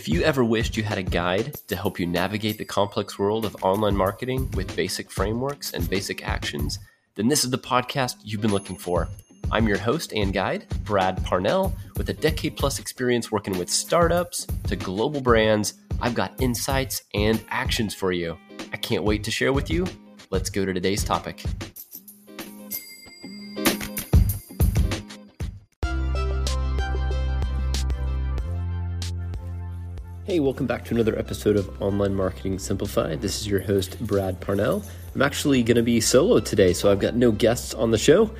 If you ever wished you had a guide to help you navigate the complex world of online marketing with basic frameworks and basic actions, then this is the podcast you've been looking for. I'm your host and guide, Brad Parnell. With a decade plus experience working with startups to global brands, I've got insights and actions for you. I can't wait to share with you. Let's go to today's topic. Hey, welcome back to another episode of Online Marketing Simplified. This is your host, Brad Parnell. I'm actually going to be solo today, so I've got no guests on the show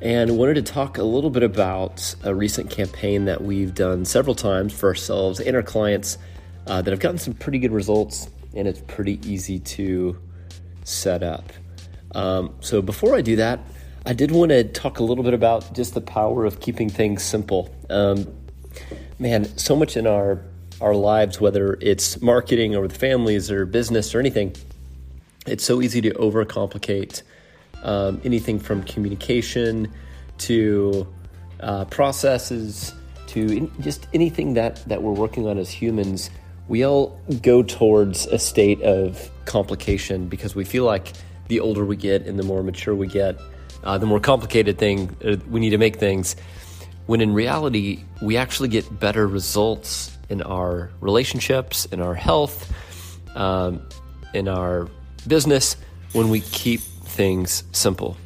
and wanted to talk a little bit about a recent campaign that we've done several times for ourselves and our clients uh, that have gotten some pretty good results, and it's pretty easy to set up. Um, so, before I do that, I did want to talk a little bit about just the power of keeping things simple. Um, man, so much in our our lives, whether it's marketing or with families or business or anything, it's so easy to overcomplicate um, anything from communication to uh, processes to in, just anything that, that we're working on as humans. We all go towards a state of complication because we feel like the older we get and the more mature we get, uh, the more complicated thing uh, we need to make things. When in reality, we actually get better results in our relationships, in our health, um, in our business when we keep things simple.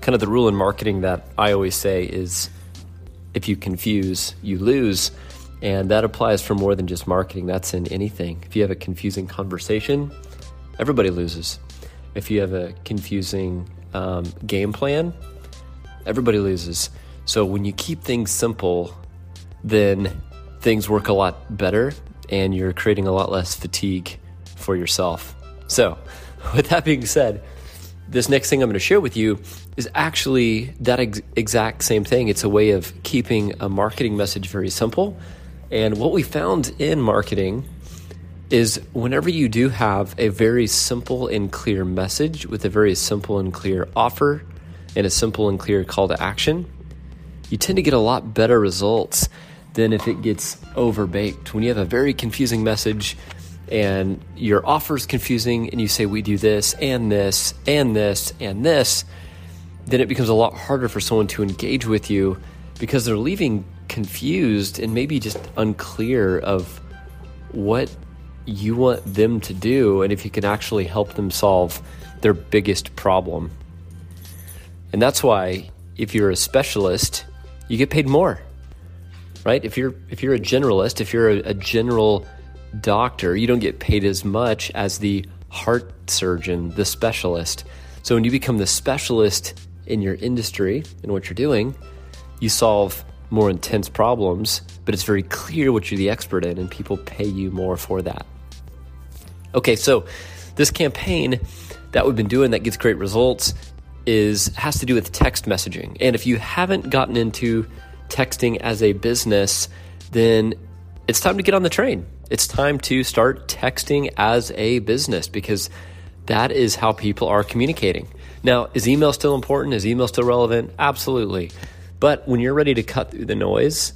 Kind of the rule in marketing that I always say is if you confuse, you lose. And that applies for more than just marketing, that's in anything. If you have a confusing conversation, everybody loses. If you have a confusing um, game plan, everybody loses. So when you keep things simple, then things work a lot better and you're creating a lot less fatigue for yourself. So, with that being said, this next thing I'm going to share with you is actually that ex- exact same thing. It's a way of keeping a marketing message very simple. And what we found in marketing is whenever you do have a very simple and clear message with a very simple and clear offer and a simple and clear call to action, you tend to get a lot better results than if it gets overbaked. When you have a very confusing message and your offer is confusing and you say, we do this and this and this and this, then it becomes a lot harder for someone to engage with you because they're leaving confused and maybe just unclear of what you want them to do and if you can actually help them solve their biggest problem. And that's why if you're a specialist, you get paid more right? If you're if you're a generalist, if you're a, a general doctor, you don't get paid as much as the heart surgeon, the specialist. So when you become the specialist in your industry and what you're doing, you solve more intense problems, but it's very clear what you're the expert in, and people pay you more for that. Okay, so this campaign that we've been doing that gets great results is has to do with text messaging. And if you haven't gotten into texting as a business, then it's time to get on the train. It's time to start texting as a business because that is how people are communicating. Now, is email still important? Is email still relevant? Absolutely. But when you're ready to cut through the noise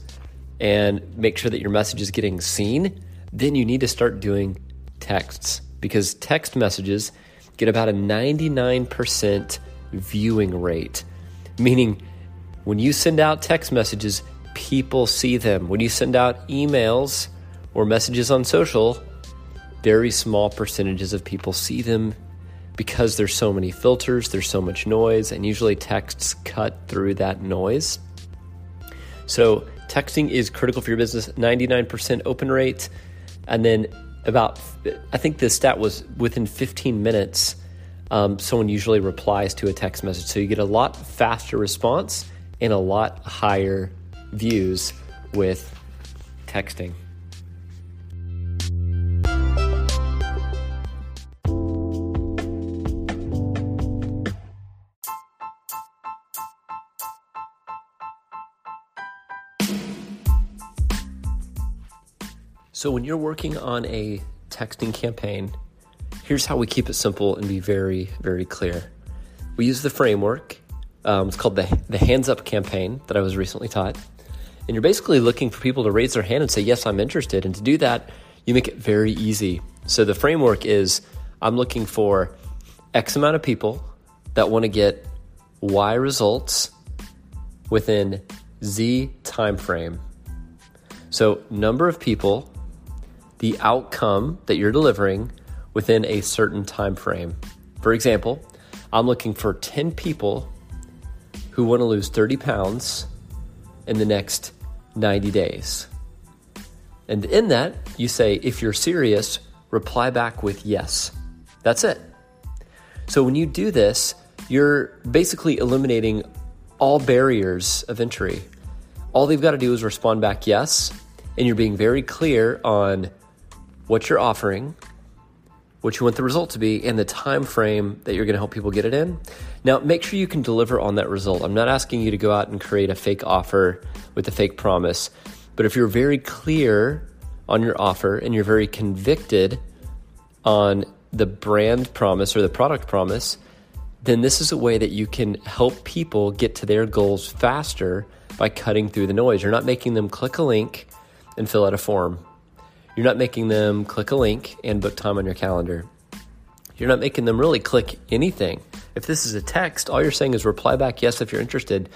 and make sure that your message is getting seen, then you need to start doing texts because text messages get about a 99% viewing rate, meaning when you send out text messages, people see them. When you send out emails or messages on social, very small percentages of people see them because there's so many filters, there's so much noise, and usually texts cut through that noise. So, texting is critical for your business 99% open rate. And then, about, I think the stat was within 15 minutes, um, someone usually replies to a text message. So, you get a lot faster response and a lot higher views with texting. So, when you're working on a texting campaign, here's how we keep it simple and be very, very clear. We use the framework um, it's called the the Hands Up campaign that I was recently taught, And you're basically looking for people to raise their hand and say, Yes, I'm interested. And to do that, you make it very easy. So the framework is I'm looking for X amount of people that want to get Y results within Z time frame. So, number of people, the outcome that you're delivering within a certain time frame. For example, I'm looking for 10 people who want to lose 30 pounds in the next 90 days. And in that, you say, if you're serious, reply back with yes. That's it. So when you do this, you're basically eliminating all barriers of entry. All they've got to do is respond back yes, and you're being very clear on what you're offering, what you want the result to be, and the time frame that you're going to help people get it in. Now, make sure you can deliver on that result. I'm not asking you to go out and create a fake offer with a fake promise, but if you're very clear on your offer and you're very convicted on the brand promise or the product promise, then this is a way that you can help people get to their goals faster by cutting through the noise. You're not making them click a link and fill out a form. You're not making them click a link and book time on your calendar. You're not making them really click anything. If this is a text, all you're saying is reply back yes if you're interested.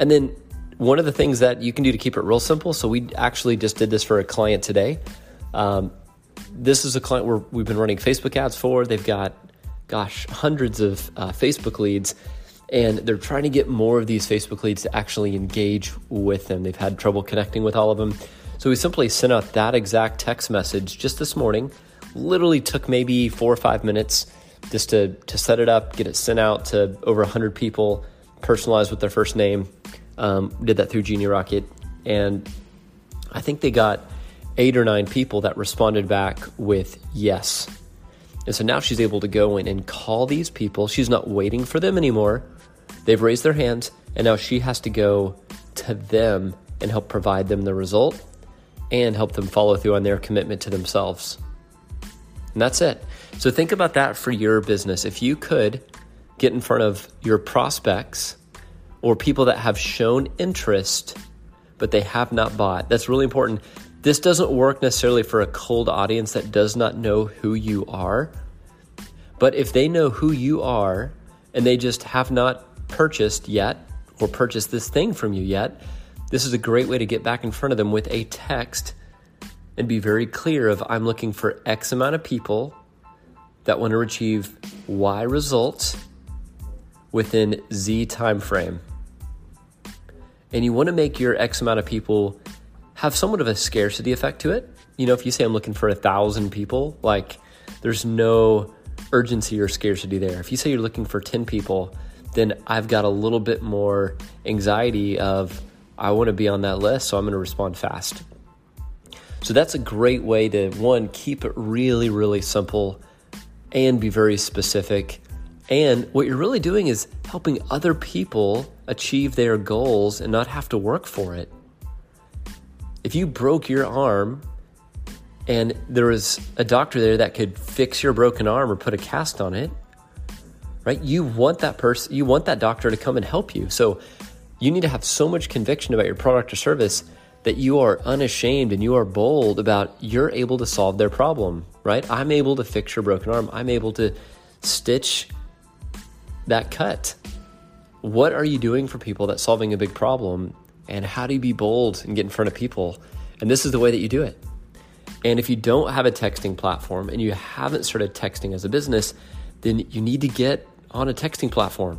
And then one of the things that you can do to keep it real simple, so we actually just did this for a client today. Um, this is a client where we've been running Facebook ads for. They've got, gosh, hundreds of uh, Facebook leads, and they're trying to get more of these Facebook leads to actually engage with them. They've had trouble connecting with all of them. So we simply sent out that exact text message just this morning. Literally took maybe four or five minutes just to, to set it up, get it sent out to over 100 people, personalized with their first name. Um, did that through Genie Rocket. And I think they got eight or nine people that responded back with yes. And so now she's able to go in and call these people. She's not waiting for them anymore. They've raised their hands, and now she has to go to them and help provide them the result and help them follow through on their commitment to themselves. And that's it. So think about that for your business. If you could get in front of your prospects or people that have shown interest but they have not bought, that's really important. This doesn't work necessarily for a cold audience that does not know who you are. But if they know who you are and they just have not purchased yet or purchased this thing from you yet, this is a great way to get back in front of them with a text and be very clear of I'm looking for X amount of people that want to achieve Y results within Z time frame. And you want to make your X amount of people have somewhat of a scarcity effect to it. You know, if you say I'm looking for a thousand people, like there's no urgency or scarcity there. If you say you're looking for 10 people, then I've got a little bit more anxiety of I want to be on that list, so I'm going to respond fast. So that's a great way to one keep it really really simple and be very specific. And what you're really doing is helping other people achieve their goals and not have to work for it if you broke your arm and there was a doctor there that could fix your broken arm or put a cast on it, right? You want that person, you want that doctor to come and help you. So you need to have so much conviction about your product or service that you are unashamed and you are bold about you're able to solve their problem, right? I'm able to fix your broken arm. I'm able to stitch that cut. What are you doing for people that's solving a big problem and how do you be bold and get in front of people? And this is the way that you do it. And if you don't have a texting platform and you haven't started texting as a business, then you need to get on a texting platform.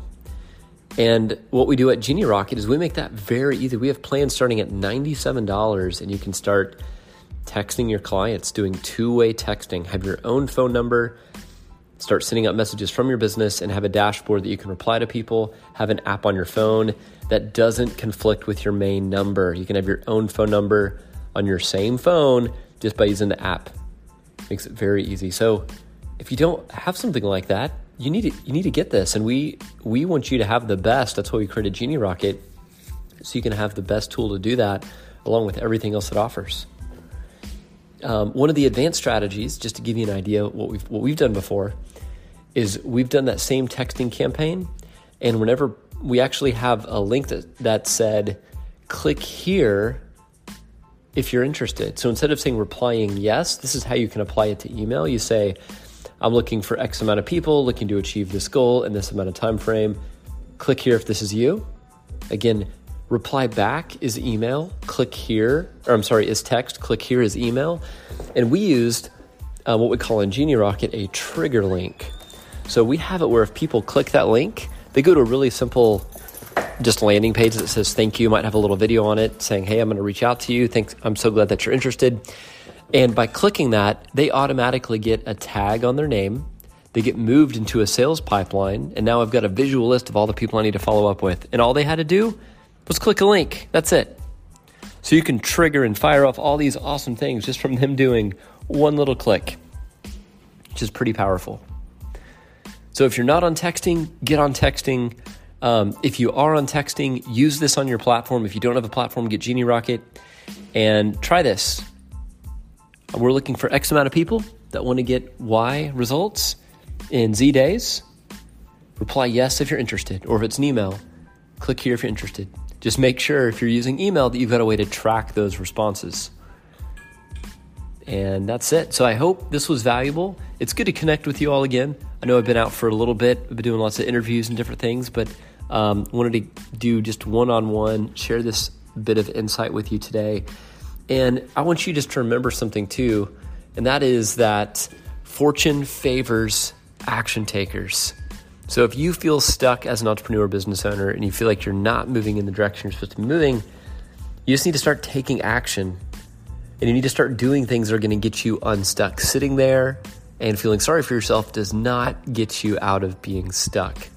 And what we do at Genie Rocket is we make that very easy. We have plans starting at $97 and you can start texting your clients, doing two way texting, have your own phone number, start sending out messages from your business, and have a dashboard that you can reply to people, have an app on your phone that doesn't conflict with your main number. You can have your own phone number on your same phone just by using the app. Makes it very easy. So if you don't have something like that, you need to you need to get this. And we we want you to have the best. That's why we created Genie Rocket, so you can have the best tool to do that, along with everything else it offers. Um, one of the advanced strategies, just to give you an idea, what we've what we've done before, is we've done that same texting campaign, and whenever we actually have a link that, that said, click here if you're interested. So instead of saying replying yes, this is how you can apply it to email. You say, I'm looking for X amount of people looking to achieve this goal in this amount of time frame. Click here if this is you. Again, reply back is email. Click here, or I'm sorry, is text. Click here is email. And we used uh, what we call in Genie Rocket a trigger link. So we have it where if people click that link, they go to a really simple just landing page that says thank you. Might have a little video on it saying, "Hey, I'm going to reach out to you. Thanks. I'm so glad that you're interested." And by clicking that, they automatically get a tag on their name. They get moved into a sales pipeline, and now I've got a visual list of all the people I need to follow up with. And all they had to do was click a link. That's it. So you can trigger and fire off all these awesome things just from them doing one little click, which is pretty powerful. So if you're not on texting, get on texting. Um, if you are on texting, use this on your platform. If you don't have a platform, get Genie Rocket and try this. We're looking for X amount of people that want to get Y results in Z days. Reply yes if you're interested, or if it's an email, click here if you're interested. Just make sure if you're using email that you've got a way to track those responses. And that's it. So I hope this was valuable. It's good to connect with you all again. I know I've been out for a little bit, I've been doing lots of interviews and different things, but um, wanted to do just one on one, share this bit of insight with you today. And I want you just to remember something too, and that is that fortune favors action takers. So if you feel stuck as an entrepreneur business owner and you feel like you're not moving in the direction you're supposed to be moving, you just need to start taking action. And you need to start doing things that are going to get you unstuck. Sitting there and feeling sorry for yourself does not get you out of being stuck.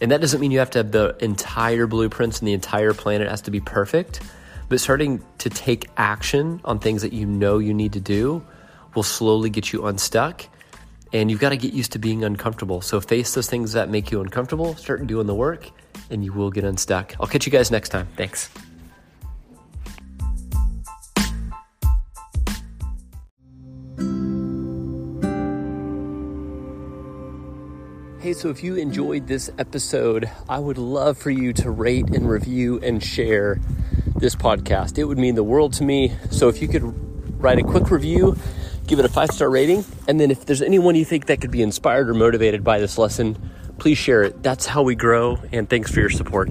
And that doesn't mean you have to have the entire blueprints and the entire planet has to be perfect, but starting to take action on things that you know you need to do will slowly get you unstuck. And you've got to get used to being uncomfortable. So face those things that make you uncomfortable, start doing the work, and you will get unstuck. I'll catch you guys next time. Thanks. Hey, so if you enjoyed this episode, I would love for you to rate and review and share this podcast. It would mean the world to me. So if you could write a quick review, give it a five star rating, and then if there's anyone you think that could be inspired or motivated by this lesson, please share it. That's how we grow, and thanks for your support.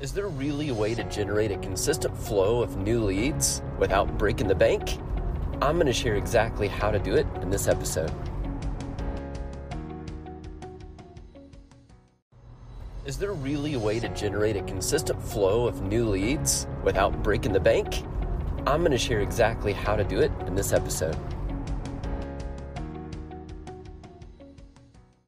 Is there really a way to generate a consistent flow of new leads without breaking the bank? I'm going to share exactly how to do it in this episode. Is there really a way to generate a consistent flow of new leads without breaking the bank? I'm going to share exactly how to do it in this episode.